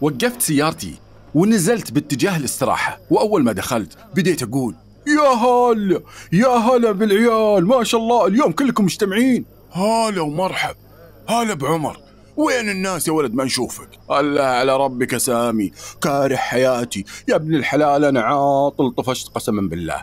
وقفت سيارتي ونزلت باتجاه الاستراحة. وأول ما دخلت بديت أقول يا هلا يا هلا بالعيال ما شاء الله اليوم كلكم مجتمعين. هلا ومرحب هلا بعمر وين الناس يا ولد ما نشوفك؟ الله على ربك سامي كاره حياتي يا ابن الحلال أنا عاطل طفشت قسما بالله.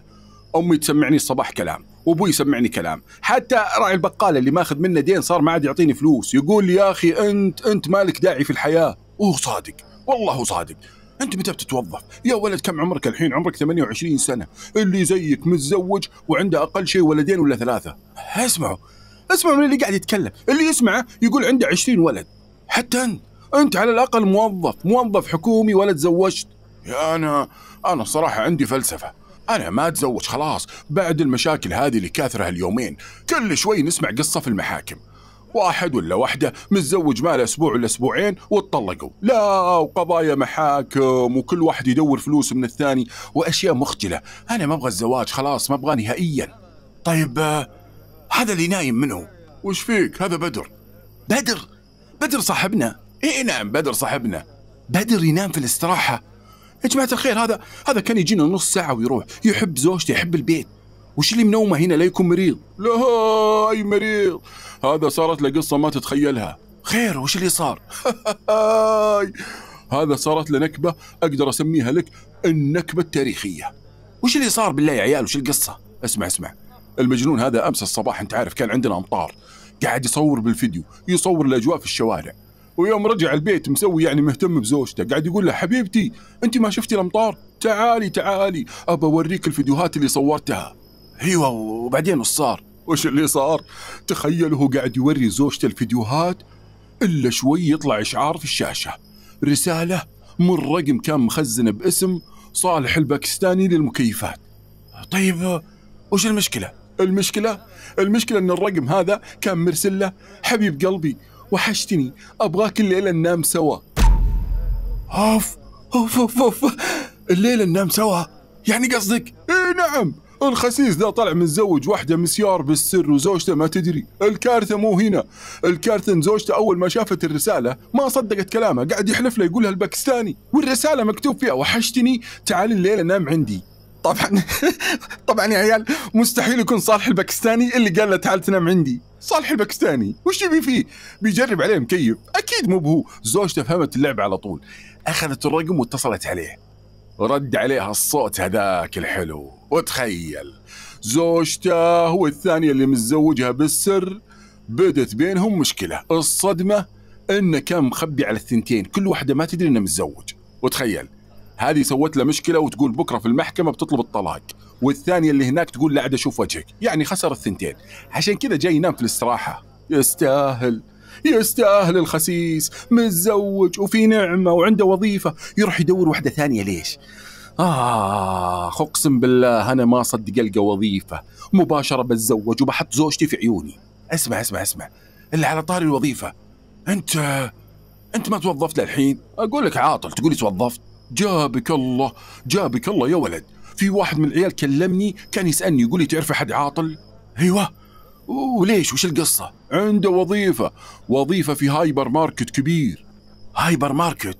أمي تسمعني الصباح كلام وأبوي يسمعني كلام. حتى راعي البقالة اللي ماخذ منه دين صار ما عاد يعطيني فلوس يقول لي يا أخي أنت أنت مالك داعي في الحياة. وهو صادق. والله صادق. أنت متى بتتوظف؟ يا ولد كم عمرك الحين؟ عمرك 28 سنة. اللي زيك متزوج وعنده أقل شيء ولدين ولا ثلاثة. اسمعوا. اسمعوا من اللي قاعد يتكلم. اللي يسمعه يقول عنده 20 ولد. حتى أنت. أنت على الأقل موظف. موظف حكومي ولا تزوجت يا أنا أنا الصراحه عندي فلسفة. أنا ما أتزوج خلاص. بعد المشاكل هذه اللي كاثرة اليومين كل شوي نسمع قصة في المحاكم. واحد ولا واحدة متزوج ماله أسبوع ولا أسبوعين واتطلقوا لا وقضايا محاكم وكل واحد يدور فلوس من الثاني وأشياء مخجلة. أنا ما أبغى الزواج خلاص ما أبغى نهائيا. طيب آه، هذا اللي نايم منه. وش فيك؟ هذا بدر. بدر؟ بدر صاحبنا. اي نعم بدر صاحبنا. بدر ينام في الاستراحة. يا جماعة الخير هذا هذا كان يجينا نص ساعة ويروح. يحب زوجته يحب البيت. وش اللي منومة هنا لا يكون مريض؟ لا أي مريض؟ هذا صارت له قصة ما تتخيلها. خير وش اللي صار؟ هذا صارت له نكبة أقدر أسميها لك النكبة التاريخية. وش اللي صار بالله يا عيال؟ وش القصة؟ اسمع اسمع. المجنون هذا أمس الصباح أنت عارف كان عندنا أمطار. قاعد يصور بالفيديو يصور الأجواء في الشوارع. ويوم رجع البيت مسوي يعني مهتم بزوجته قاعد يقول له حبيبتي أنت ما شفتي الأمطار؟ تعالي تعالي أبى أوريك الفيديوهات اللي صورتها. أيوه وبعدين وش صار وش اللي صار؟ تخيل هو قاعد يوري زوجته الفيديوهات إلا شوي يطلع إشعار في الشاشة. رسالة من رقم كان مخزن باسم صالح الباكستاني للمكيفات. طيب وش المشكلة؟ المشكلة؟ المشكلة إن الرقم هذا كان مرسل له حبيب قلبي وحشتني. أبغاك الليلة ننام سوا. أوف أوف أوف أوف. الليلة ننام سوا؟ يعني قصدك؟ إيه نعم. الخسيس ذا طلع متزوج واحدة مسيار بالسر وزوجته ما تدري. الكارثة مو هنا. الكارثة إن زوجته أول ما شافت الرسالة ما صدقت كلامه قاعد يحلف له يقولها الباكستاني. والرسالة مكتوب فيها وحشتني تعال الليلة نام عندي. طبعا طبعا يا عيال مستحيل يكون صالح الباكستاني اللي قال له تعال تنام عندي. صالح الباكستاني وش يبي فيه؟ بيجرب عليه مكيف. أكيد مو بهو. زوجته فهمت اللعبة على طول. أخذت الرقم واتصلت عليه. رد عليها الصوت هذاك الحلو. وتخيل زوجته والثانية اللي متزوجها بالسر بدت بينهم مشكلة. الصدمة انه كان مخبي على الثنتين كل واحدة ما تدري إنه متزوج. وتخيل هذه سوت له مشكلة وتقول بكرة في المحكمة بتطلب الطلاق. والثانية اللي هناك تقول لا عاد أشوف وجهك. يعني خسر الثنتين. عشان كذا جاي ينام في الاستراحة. يستاهل. يستاهل الخسيس. متزوج وفي نعمة وعنده وظيفة. يروح يدور واحدة ثانية ليش؟ آه أقسم بالله أنا ما صدق ألقى وظيفة. مباشرة بتزوج وبحط زوجتي في عيوني. اسمع اسمع اسمع. اللي على طاري الوظيفة. أنت أنت ما توظفت للحين؟ أقول لك عاطل تقولي توظفت؟ جابك الله جابك الله يا ولد. في واحد من العيال كلمني كان يسألني يقول لي تعرف أحد عاطل؟ أيوة. وليش؟ وش القصة؟ عنده وظيفة وظيفة في هايبر ماركت كبير. هايبر ماركت؟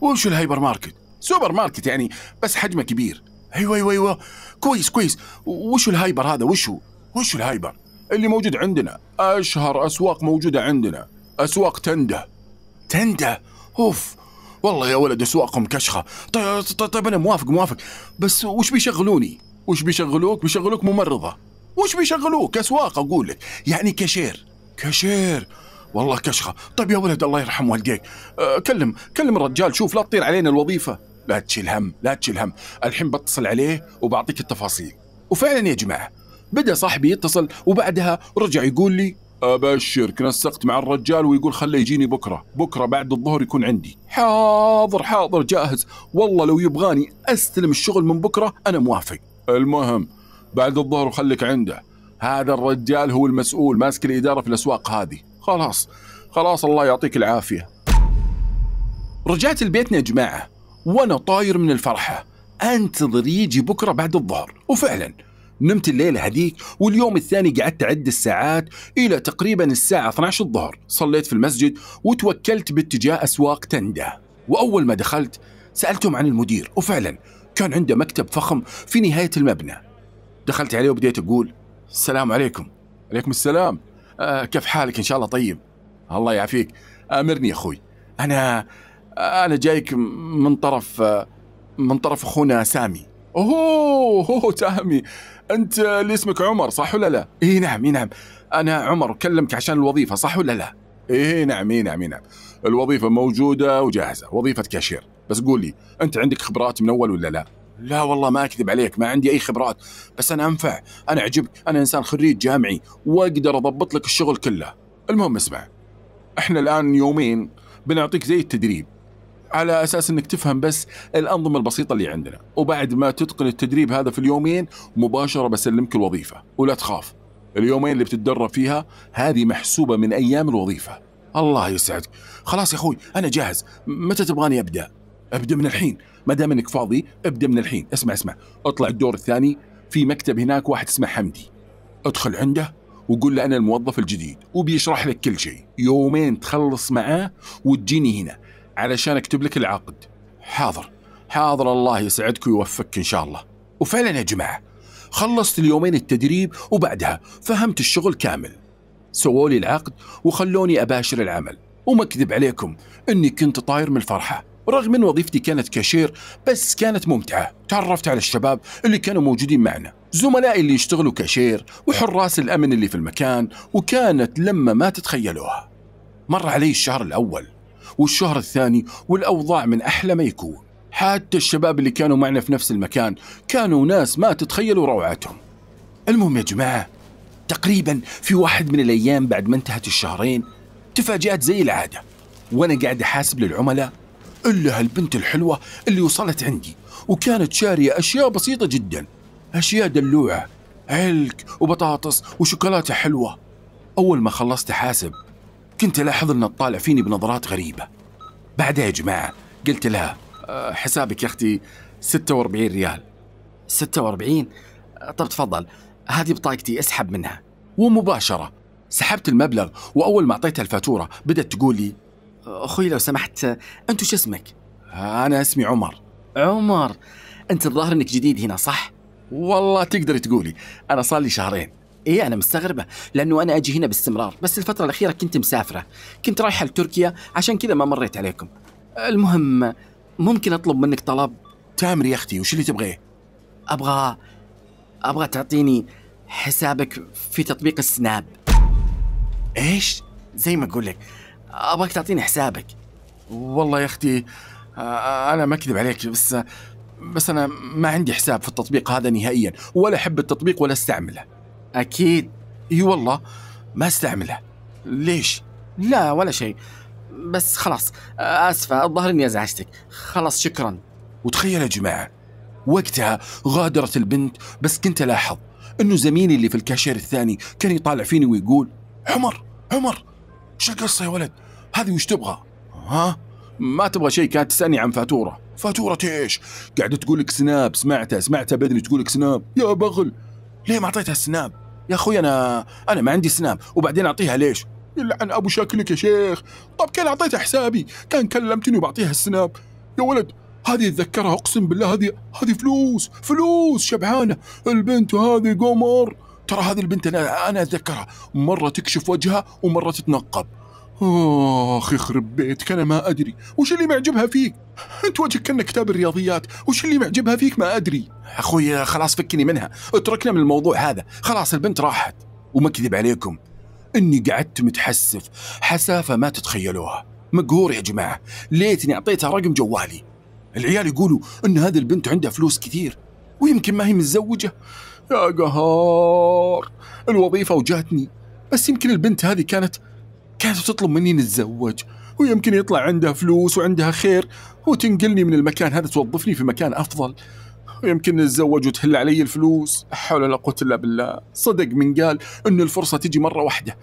وش الهايبر ماركت؟ سوبر ماركت يعني بس حجمه كبير. أيوه أيوه أيوه. كويس كويس. وش الهايبر هذا؟ وش هو؟ وش الهايبر؟ اللي موجود عندنا. أشهر أسواق موجودة عندنا. أسواق بندة. بندة؟ أوف. والله يا ولد أسواقهم كشخة. طيب, طيب, طيب أنا موافق موافق. بس وش بيشغلوني؟ وش بيشغلوك؟ بيشغلوك ممرضة. وش بيشغلوك اسواق أقول لك. يعني كاشير. كاشير. والله كشخة. طيب يا ولد الله يرحم والديك. أه كلم كلم الرجال. شوف لا تطير علينا الوظيفة. لا تشيل هم لا تشيل هم. الحين بتصل عليه وبعطيك التفاصيل. وفعلا يا جماعة بدأ صاحبي يتصل وبعدها رجع يقول لي أبشرك نسقت مع الرجال ويقول خليه يجيني بكرة. بكرة بعد الظهر يكون عندي. حاضر حاضر جاهز. والله لو يبغاني أستلم الشغل من بكرة أنا موافق. المهم بعد الظهر وخليك عنده. هذا الرجال هو المسؤول ماسك الإدارة في الأسواق هذه. خلاص. خلاص الله يعطيك العافية. رجعت لبيتنا يا جماعة. وأنا طاير من الفرحة. أنتظر يجي بكرة بعد الظهر. وفعلا. نمت الليلة هذيك واليوم الثاني قعدت أعد الساعات إلى تقريبا الساعة 12 الظهر. صليت في المسجد وتوكلت باتجاه أسواق تندة. وأول ما دخلت سألتهم عن المدير. وفعلا كان عنده مكتب فخم في نهاية المبنى. دخلت عليه وبديت أقول السلام عليكم. عليكم السلام. آه كيف حالك؟ إن شاء الله طيب. الله يعافيك. أمرني يا أخوي. أنا أنا جايك من طرف من طرف أخونا سامي. أوه, أوه سامي. أنت اللي اسمك عمر صح ولا لا؟ إي نعم إي نعم. أنا عمر أكلمك عشان الوظيفة صح ولا لا؟ إي نعم إي نعم إي نعم. الوظيفة موجودة وجاهزة وظيفة كاشير. بس قول لي أنت عندك خبرات من أول ولا لا؟ لا والله ما أكذب عليك ما عندي أي خبرات بس أنا أنفع أنا أعجبك أنا إنسان خريج جامعي وأقدر أضبط لك الشغل كله. المهم اسمع إحنا الآن يومين بنعطيك زي التدريب على أساس إنك تفهم بس الأنظمة البسيطة اللي عندنا وبعد ما تتقن التدريب هذا في اليومين مباشرة بسلمك الوظيفة ولا تخاف اليومين اللي بتتدرب فيها هذه محسوبة من أيام الوظيفة. الله يسعدك. خلاص يا أخوي أنا جاهز. متى تبغاني أبدأ؟ أبدأ من الحين. ما دام إنك فاضي ابدأ من الحين. اسمع اسمع. اطلع الدور الثاني. في مكتب هناك واحد اسمه حمدي. ادخل عنده وقول له أنا الموظف الجديد وبيشرح لك كل شيء. يومين تخلص معاه وتجيني هنا علشان أكتب لك العقد. حاضر. حاضر الله يسعدك ويوفقك إن شاء الله. وفعلا يا جماعة خلصت اليومين التدريب وبعدها فهمت الشغل كامل. سووا لي العقد وخلوني أباشر العمل. وما أكذب عليكم إني كنت طاير من الفرحة. رغم أن وظيفتي كانت كاشير بس كانت ممتعة. تعرفت على الشباب اللي كانوا موجودين معنا. زملائي اللي يشتغلوا كاشير وحراس الأمن اللي في المكان وكانت لمة ما تتخيلوها. مر علي الشهر الأول والشهر الثاني والأوضاع من أحلى ما يكون. حتى الشباب اللي كانوا معنا في نفس المكان كانوا ناس ما تتخيلوا روعتهم المهم يا جماعة تقريبا في واحد من الأيام بعد ما انتهت الشهرين تفاجأت زي العادة. وأنا قاعد أحاسب للعملاء إلا هالبنت الحلوة اللي وصلت عندي وكانت شارية أشياء بسيطة جدا أشياء دلوعة علك وبطاطس وشوكولاتة حلوة. أول ما خلصت أحاسب كنت ألاحظ أنها تطالع فيني بنظرات غريبة. بعدها يا جماعة قلت لها أه، حسابك يا أختي 46 ريال. 46 طب تفضل هذه بطاقتي اسحب منها. ومباشرة سحبت المبلغ وأول ما أعطيتها الفاتورة بدأت تقول لي أخوي لو سمحت أنت وش اسمك؟ أنا اسمي عمر. عمر أنت الظاهر أنك جديد هنا صح؟ والله تقدري تقولي. أنا صار لي شهرين. إيه أنا مستغربة لأنه أنا أجي هنا باستمرار بس الفترة الأخيرة كنت مسافرة. كنت رايحة لتركيا عشان كذا ما مريت عليكم. المهم ممكن أطلب منك طلب؟ تامر يا أختي وش اللي تبغيه؟ أبغى أبغى تعطيني حسابك في تطبيق السناب. إيش؟ زي ما أقول لك. أبغاك تعطيني حسابك. والله يا أختي أنا ما أكذب عليك بس بس أنا ما عندي حساب في التطبيق هذا نهائيا ولا أحب التطبيق ولا أستعمله. أكيد. إي والله ما أستعمله. ليش؟ لا ولا شيء. بس خلاص آسفة الظاهر إني أزعجتك. خلاص شكرا. وتخيل يا جماعة وقتها غادرت البنت بس كنت ألاحظ إنه زميلي اللي في الكاشير الثاني كان يطالع فيني ويقول عمر عمر شو القصة يا ولد؟ هذه وش تبغى؟ ها؟ ما تبغى شيء كانت تسألني عن فاتورة. فاتورة إيش؟ قاعدة تقول لك سناب. سمعتها سمعتها بدري تقول لك سناب. يا بغل. ليه ما أعطيتها السناب يا أخوي أنا أنا ما عندي سناب. وبعدين أعطيها ليش؟ يلعن أبو شكلك يا شيخ. طب كان أعطيتها حسابي. كان كلمتني وبعطيها السناب. يا ولد هذه اتذكرها أقسم بالله هذه هذه فلوس فلوس شبعانه البنت هذه قمر. ترى هذه البنت أنا أنا أتذكرها. مرة تكشف وجهها ومرة تتنقب. اخ يخرب بيتك أنا ما أدري. وش اللي معجبها فيك؟ أنت وجهك كأنك كتاب الرياضيات. وش اللي معجبها فيك؟ ما أدري. أخوي خلاص فكني منها. اتركنا من الموضوع هذا. خلاص البنت راحت. وما اكذب عليكم. إني قعدت متحسف. حسافة ما تتخيلوها. مقهور يا جماعة. ليتني أعطيتها رقم جوالي. العيال يقولوا إن هذه البنت عندها فلوس كثير. ويمكن ما هي متزوجة. يا قهار. الوظيفة وجاتني بس يمكن البنت هذه كانت كانت تطلب مني نتزوج ويمكن يطلع عندها فلوس وعندها خير وتنقلني من المكان هذا توظفني في مكان أفضل. ويمكن نتزوج وتهل علي الفلوس حول ولا قوة إلا بالله. صدق من قال أن الفرصة تجي مرة واحدة.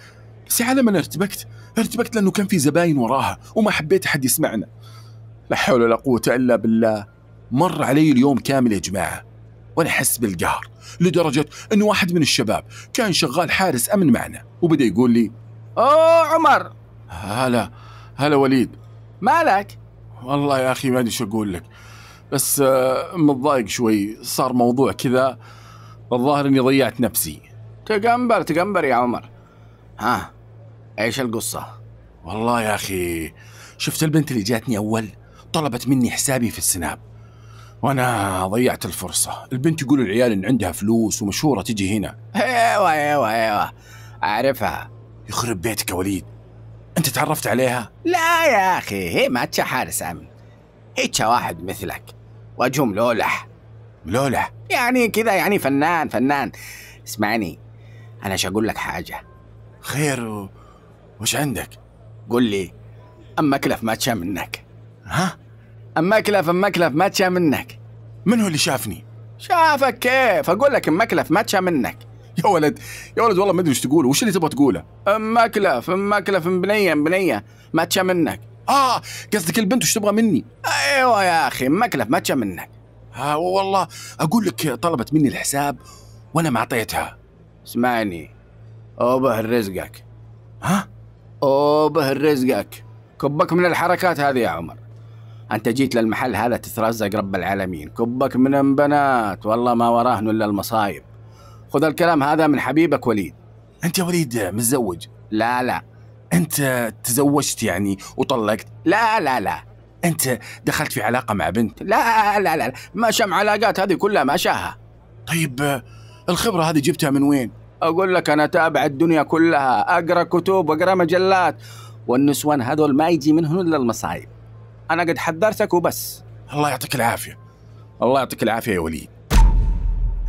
بس على من ارتبكت ارتبكت لأنه كان في زباين وراها وما حبيت أحد يسمعنا. لا حول ولا قوة إلا بالله. مر علي اليوم كامل يا جماعة وأنا أحس بالقهر لدرجة أن واحد من الشباب كان شغال حارس أمن معنا وبدأ يقول لي اوه عمر. هلا هلا وليد. مالك؟ والله يا أخي ما ادري شو أقول لك بس آه، متضايق شوي. صار موضوع كذا الظاهر إني ضيعت نفسي. تقنبر تقنبر يا عمر. ها إيش القصة؟ والله يا أخي شفت البنت اللي جاتني أول؟ طلبت مني حسابي في السناب. وأنا ضيعت الفرصة. البنت يقول العيال إن عندها فلوس ومشهورة تجي هنا. إيوه إيوه إيوه. اعرفها يخرب بيتك يا وليد. أنت تعرفت عليها؟ لا يا أخي هي ما تشا حارس أمن. هيك واحد مثلك. وجهه ملولح ملولح يعني كذا يعني فنان فنان. اسمعني أنا إيش أقول لك حاجة؟ خير و... وش عندك؟ قول لي اما كلف ما تشا منك؟ ها؟ اما كلف اما كلف ما تشا منك؟ من هو اللي شافني؟ شافك كيف؟ أقول لك اما كلف ما تشا منك. يا ولد يا ولد والله ما أدري وش تقول وش اللي تبغى تقوله؟ اما كلف اما كلف بنية بنية ما تشا منك. آه قصدك البنت وش تبغى مني؟ أيوه يا أخي اما كلف ما تشا منك. ها والله أقول لك طلبت مني الحساب وأنا ما أعطيتها. اسمعني اوبه رزقك. ها؟ اوبه رزقك. كبك من الحركات هذه يا عمر. أنت جيت للمحل هذا تترزق رب العالمين. كبك من البنات والله ما وراهن إلا المصايب. خذ الكلام هذا من حبيبك وليد. أنت يا وليد متزوج؟ لا لا. أنت تزوجت يعني وطلقت؟ لا لا لا. أنت دخلت في علاقة مع بنت؟ لا لا لا. ما شم علاقات هذه كلها ما شاها. طيب الخبرة هذه جبتها من وين؟ أقول لك أنا اتابع الدنيا كلها أقرأ كتب واقرا مجلات. والنسوان هذول ما يجي منهم إلا المصايب. أنا قد حذرتك وبس. الله يعطيك العافية. الله يعطيك العافية يا وليد.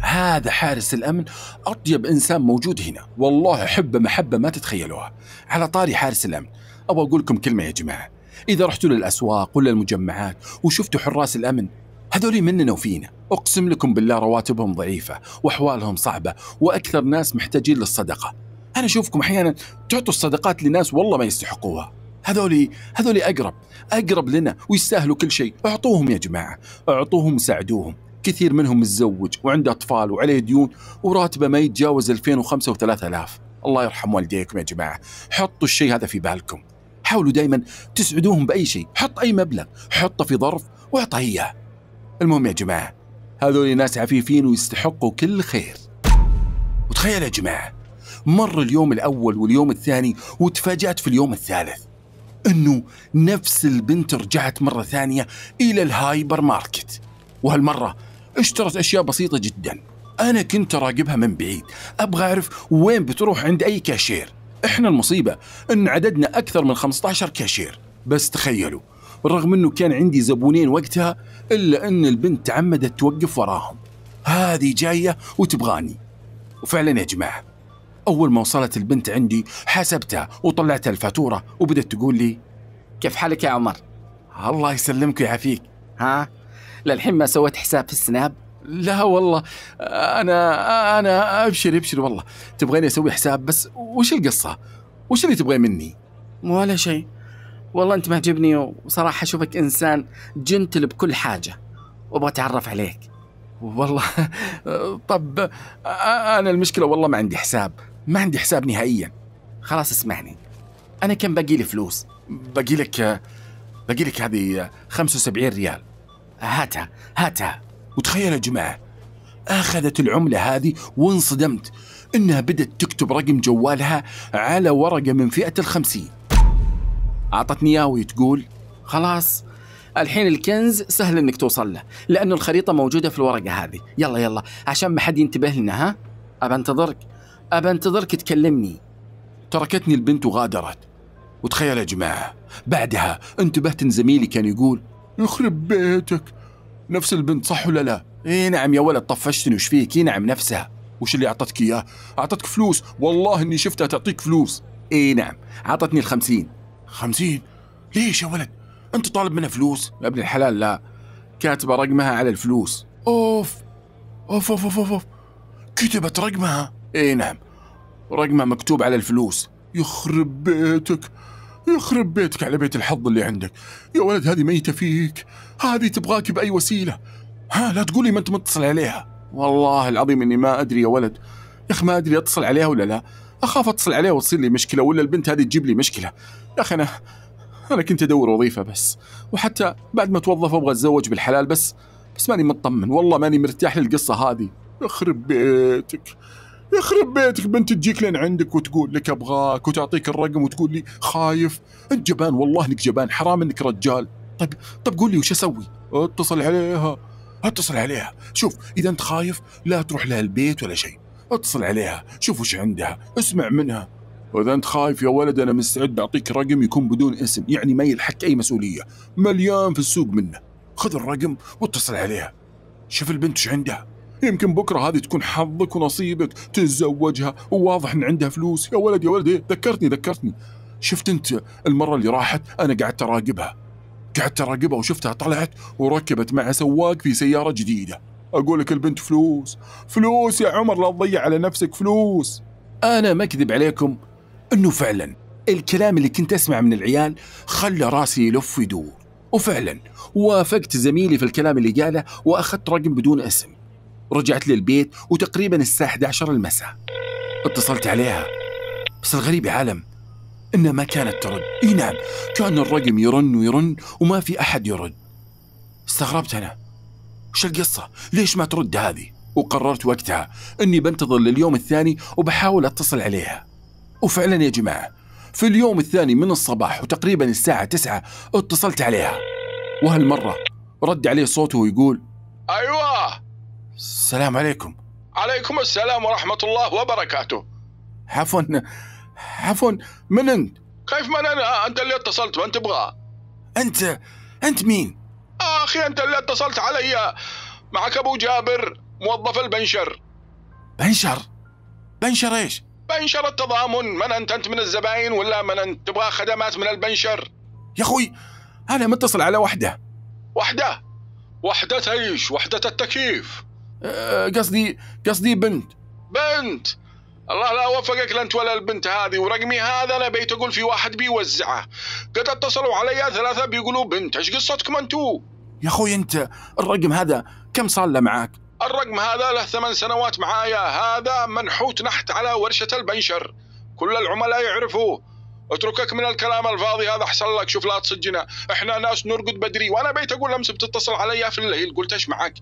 هذا حارس الأمن أطيب إنسان موجود هنا. والله احبه محبة ما تتخيلوها على طاري حارس الأمن أبغى أقول لكم كلمة يا جماعة. إذا رحتوا للأسواق ولا المجمعات وشفتوا حراس الأمن هذول مننا وفينا. أقسم لكم بالله رواتبهم ضعيفة وأحوالهم صعبة وأكثر ناس محتاجين للصدقة. أنا أشوفكم أحيانا تعطوا الصدقات لناس والله ما يستحقوها. هذولي هذولي أقرب أقرب لنا ويستاهلوا كل شيء. أعطوهم يا جماعة أعطوهم وساعدوهم كثير منهم متزوج وعنده أطفال وعليه ديون وراتبه ما يتجاوز 2005 و3000 الله يرحم والديكم يا جماعة. حطوا الشيء هذا في بالكم. حاولوا دائما تسعدوهم بأي شيء. حط أي مبلغ. حطه في ظرف واعطه اياه المهم يا جماعة هذول ناس عفيفين ويستحقوا كل خير. وتخيل يا جماعة مر اليوم الأول واليوم الثاني وتفاجأت في اليوم الثالث إنه نفس البنت رجعت مرة ثانية إلى الهايبر ماركت. وهالمرة اشترت أشياء بسيطة جدا. أنا كنت اراقبها من بعيد. أبغى أعرف وين بتروح عند أي كاشير. إحنا المصيبة إن عددنا أكثر من 15 كاشير. بس تخيلوا رغم إنه كان عندي زبونين وقتها إلا إن البنت تعمدت توقف وراهم. هذه جاية وتبغاني. وفعلا يا جماعة أول ما وصلت البنت عندي حسبتها وطلعت الفاتورة وبدت تقول لي كيف حالك يا عمر؟ الله يسلمك ويعافيك. ها؟ للحين ما سويت حساب في السناب؟ لا والله أنا أنا أبشر أبشر والله. تبغيني أسوي حساب بس وش القصة؟ وش اللي تبغي مني؟ ولا شيء. والله أنت معجبني وصراحة أشوفك إنسان جنتل بكل حاجة. وابغى أتعرف عليك. والله طب أنا المشكلة والله ما عندي حساب. ما عندي حساب نهائيا. خلاص اسمعني. أنا كم باقي لي فلوس؟ باقي لك باقي لك هذه 75 ريال. هاتها هاتها وتخيل يا جماعة أخذت العملة هذه وانصدمت إنها بدت تكتب رقم جوالها على ورقة من فئة الخمسين. أعطتني اياه وتقول خلاص الحين الكنز سهل إنك توصل له لأنه الخريطة موجودة في الورقة هذه. يلا يلا عشان ما حد ينتبه لنا ها؟ أبى أنتظرك أبى أنتظرك تكلمني. تركتني البنت وغادرت. وتخيل يا جماعة بعدها انتبهت إن زميلي كان يقول يخرب بيتك نفس البنت صح ولا لا؟ إي نعم يا ولد طفشتني وش فيك؟ إي نعم نفسها وش اللي أعطتك إياه؟ أعطتك فلوس والله إني شفتها تعطيك فلوس إي نعم أعطتني الخمسين خمسين؟ ليش يا ولد؟ أنت طالب منها فلوس؟ يا ابن الحلال لا كاتبة رقمها على الفلوس أوف أوف أوف أوف, أوف. كتبت رقمها إي نعم رقمها مكتوب على الفلوس يخرب بيتك يخرب بيتك على بيت الحظ اللي عندك. يا ولد هذه ميتة فيك. هذه تبغاك بأي وسيلة؟ ها لا تقولي ما أنت متصل عليها. والله العظيم إني ما أدري يا ولد. يا أخي ما أدري أتصل عليها ولا لا. أخاف أتصل عليها وتصير لي مشكلة ولا البنت هذه تجيب لي مشكلة. يا أخي أنا أنا كنت أدور وظيفة بس. وحتى بعد ما توظف أبغى أتزوج بالحلال بس. بس ماني مطمن. والله ماني مرتاح للقصة هذه. يخرب بيتك. يخرب بيتك بنت تجيك لين عندك وتقول لك أبغاك وتعطيك الرقم وتقول لي خايف. أنت جبان والله إنك جبان حرام إنك رجال. طيب طيب قول لي وش أسوي؟ أتصل عليها. أتصل عليها. شوف إذا أنت خايف لا تروح لها البيت ولا شيء. أتصل عليها. شوف وش عندها. اسمع منها. وإذا أنت خايف يا ولد أنا مستعد أعطيك رقم يكون بدون اسم يعني ما يلحق أي مسؤولية. مليان في السوق منه. خذ الرقم واتصل عليها. شوف البنت وش عندها. يمكن بكرة هذه تكون حظك ونصيبك. تتزوجها وواضح إن عندها فلوس. يا ولد يا ولد ذكرتني ذكرتني. شفت أنت المرة اللي راحت؟ أنا قعدت أراقبها. قعدت أراقبها وشفتها طلعت وركبت مع سواق في سيارة جديدة. أقول لك البنت فلوس. فلوس يا عمر لا تضيع على نفسك فلوس. أنا ما أكذب عليكم إنه فعلا الكلام اللي كنت اسمع من العيال خلى راسي يلف ويدور. وفعلا وافقت زميلي في الكلام اللي قاله وأخذت رقم بدون اسم. رجعت للبيت وتقريبا الساعة 11 المساء. اتصلت عليها. بس الغريب يا عالم إنها ما كانت ترد. إي نعم كأن الرقم يرن ويرن وما في أحد يرد. استغربت أنا. وش القصة؟ ليش ما ترد هذه؟ وقررت وقتها إني بنتظر لليوم الثاني وبحاول أتصل عليها. وفعلا يا جماعة في اليوم الثاني من الصباح وتقريبا الساعة تسعة اتصلت عليها. وهالمرة رد عليه صوته ويقول أيوه. السلام عليكم. عليكم السلام ورحمة الله وبركاته. عفوا عفوا من أنت؟ كيف من أنا؟ أنت اللي اتصلت وأنت تبغى. أنت أنت مين؟ أخي أنت اللي اتصلت علي. معك أبو جابر موظف البنشر. بنشر؟ بنشر إيش؟ بنشر التضامن. من أنت؟ أنت من الزباين ولا من أنت؟ تبغى خدمات من البنشر؟ يا أخوي أنا متصل على وحدة. وحدة؟ وحدة إيش؟ وحدة التكييف. قصدي قصدي بنت. بنت! الله لا وفقك لا انت ولا البنت هذه ورقمي هذا أنا بيت أقول في واحد بيوزعه. قد اتصلوا علي ثلاثة بيقولوا بنت إيش قصتكم أنتو؟ يا أخوي أنت الرقم هذا كم صار له معاك؟ الرقم هذا له ثمان سنوات معايا هذا منحوت نحت على ورشة البنشر. كل العملاء يعرفوه. اتركك من الكلام الفاضي هذا أحسن لك شوف لا تصجنا إحنا ناس نرقد بدري وأنا بيت أقول أمس بتتصل علي في الليل قلت إيش معك؟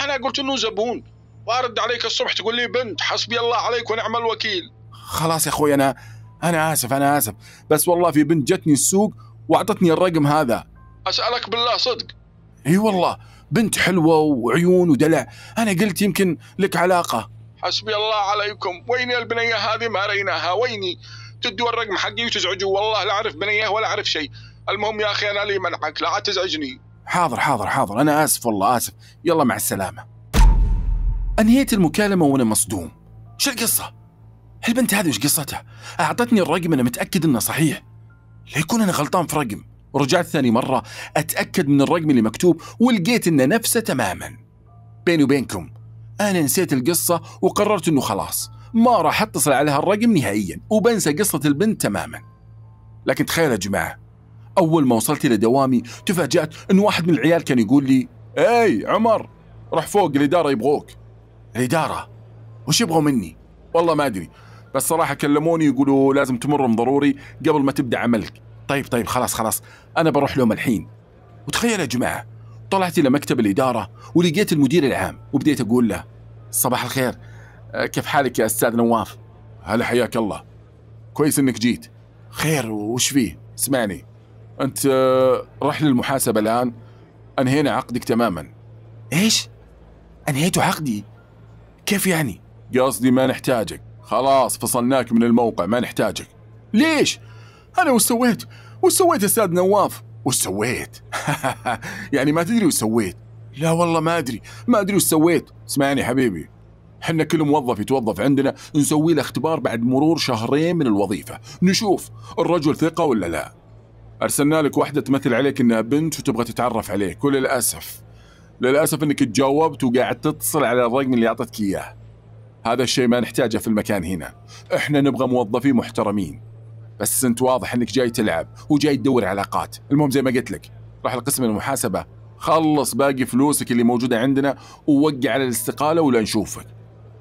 أنا قلت إنه زبون. وأرد عليك الصبح تقول لي بنت حسبي الله عليك ونعم الوكيل. خلاص يا أخوي أنا أنا آسف أنا آسف. بس والله في بنت جتني السوق وأعطتني الرقم هذا. أسألك بالله صدق. إي والله بنت حلوة وعيون ودلع. أنا قلت يمكن لك علاقة. حسبي الله عليكم. ويني البنية هذه ما ريناها. ويني؟ تدوا الرقم حقي وتزعجوا. والله لا أعرف بنية ولا أعرف شيء. المهم يا أخي أنا لي منعك. لا تزعجني. حاضر حاضر حاضر. أنا آسف والله آسف. يلا مع السلامة. أنهيت المكالمة وأنا مصدوم. شو القصة؟ البنت هذه وش قصتها؟ أعطتني الرقم أنا متأكد إنه صحيح. ليكون أنا غلطان في رقم. ورجعت ثاني مرة أتأكد من الرقم اللي مكتوب ولقيت انه نفسه تماما. بيني وبينكم أنا نسيت القصة وقررت إنه خلاص. ما راح أتصل على هالرقم نهائيا وبنسى قصة البنت تماما. لكن تخيل يا جماعة أول ما وصلت إلى دوامي تفاجأت إن واحد من العيال كان يقول لي أي عمر روح فوق الإدارة يبغوك. الإدارة؟ وش يبغوا مني؟ والله ما أدري بس صراحة كلموني يقولوا لازم تمرهم ضروري قبل ما تبدأ عملك. طيب طيب خلاص خلاص. أنا بروح لهم الحين. وتخيل يا جماعة طلعت إلى مكتب الإدارة ولقيت المدير العام وبديت أقول له صباح الخير أه، كيف حالك يا أستاذ نواف؟ هلا حياك الله. كويس إنك جيت. خير وش فيه؟ اسمعني. أنت آه، رح للمحاسبه الآن. أنهينا عقدك تماما. إيش؟ انهيتوا عقدي؟ كيف يعني؟ قصدي ما نحتاجك. خلاص فصلناك من الموقع ما نحتاجك. ليش؟ أنا وش سويت؟ وش سويت أستاذ نواف؟ وش سويت؟ يعني ما تدري وش سويت. لا والله ما أدري. ما أدري وش سويت. اسمعني حبيبي. حنا كل موظف يتوظف عندنا. نسوي له اختبار بعد مرور شهرين من الوظيفة. نشوف الرجل ثقة ولا لا. أرسلنا لك واحدة تمثل عليك إنها بنت وتبغى تتعرف عليك وللأسف للأسف إنك تجاوبت وقاعد تتصل على الرقم اللي أعطتك إياه. هذا الشيء ما نحتاجه في المكان هنا. إحنا نبغى موظفين محترمين. بس أنت واضح إنك جاي تلعب وجاي تدور علاقات. المهم زي ما قلت لك راح لقسم المحاسبة. خلص باقي فلوسك اللي موجودة عندنا ووقع على الاستقالة ولا نشوفك.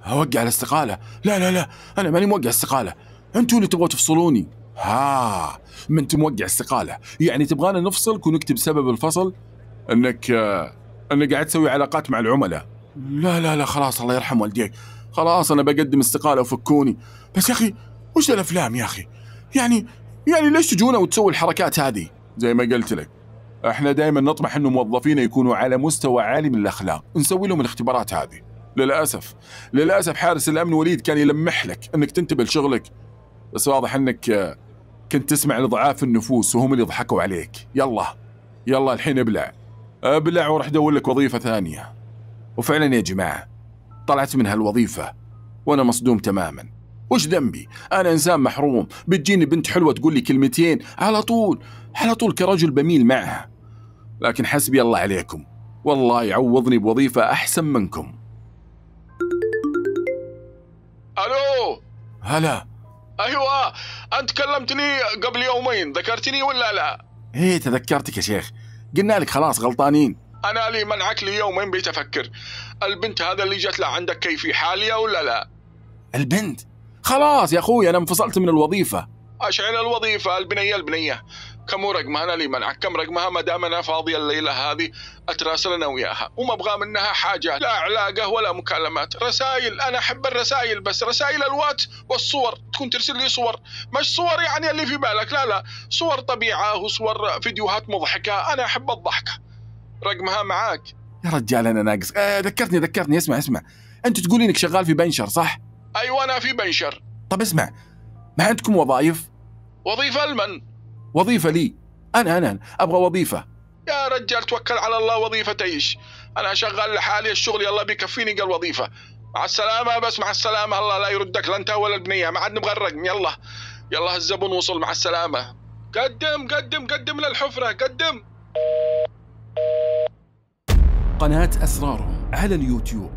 أوقع الاستقالة؟ لا لا لا أنا ماني موقع استقاله أنتوا اللي تبغوا تفصلوني. ها ما انت موقع استقاله يعني تبغانا نفصلك ونكتب سبب الفصل؟ إنك إنك قاعد تسوي علاقات مع العملاء. لا لا لا خلاص الله يرحم والديك. خلاص أنا بقدم استقاله وفكوني. بس يا أخي وش الأفلام يا أخي؟ يعني يعني ليش تجونا وتسوي الحركات هذه؟ زي ما قلت لك. إحنا دائما نطمح إنه موظفينا يكونوا على مستوى عالي من الأخلاق. نسوي لهم الاختبارات هذه. للأسف للأسف حارس الأمن وليد كان يلمح لك إنك تنتبه لشغلك. بس واضح إنك كنت تسمع لضعاف النفوس وهم اللي ضحكوا عليك. يلا يلا الحين ابلع. ابلع وراح ادور لك وظيفة ثانية. وفعلا يا جماعة طلعت من هالوظيفة وأنا مصدوم تماما. وش ذنبي؟ أنا إنسان محروم. بتجيني بنت حلوة تقول لي كلمتين على طول على طول كرجل بميل معها. لكن حسبي الله عليكم والله يعوضني بوظيفة أحسن منكم. ألو؟ هلا. أيوه أنت كلمتني قبل يومين ذكرتني ولا لا؟ إيه تذكرتك يا شيخ. قلنا لك خلاص غلطانين. أنا لي منعك لي يومين بيتفكر البنت هذا اللي جت له عندك كيفي حالية ولا لا؟ البنت؟ خلاص يا أخوي أنا انفصلت من الوظيفة. أشعل الوظيفة البنية البنية. كم رقمها؟ أنا لي منعك كم رقمها؟ ما دام أنا فاضيه الليلة هذه أتراسل أنا وياها. وما أبغى منها حاجة. لا علاقة ولا مكالمات. رسائل. أنا أحب الرسائل بس رسائل الواتس والصور. تكون ترسل لي صور. مش صور يعني اللي في بالك. لا لا. صور طبيعة وصور فيديوهات مضحكة. أنا أحب الضحكة. رقمها معاك. يا رجال أنا ناقص. آه ذكرتني ذكرتني. اسمع اسمع. انت تقول إنك شغال في بنشر صح؟ أيوه أنا في بنشر. طب اسمع. ما عندكم وظائف؟ وظيفة لمن وظيفة لي. أنا أنا أبغى وظيفة. يا رجال توكل على الله وظيفة إيش؟ أنا شغال لحالي الشغل يلا بيكفيني قال وظيفة. مع السلامة بس مع السلامة. الله لا يردك لا أنت ولا البنية. ما عاد نبغى الرقم. يلا. يلا الزبون وصل مع السلامة. قدم قدم قدم للحفرة. قدم. قناة أسرارهم على اليوتيوب.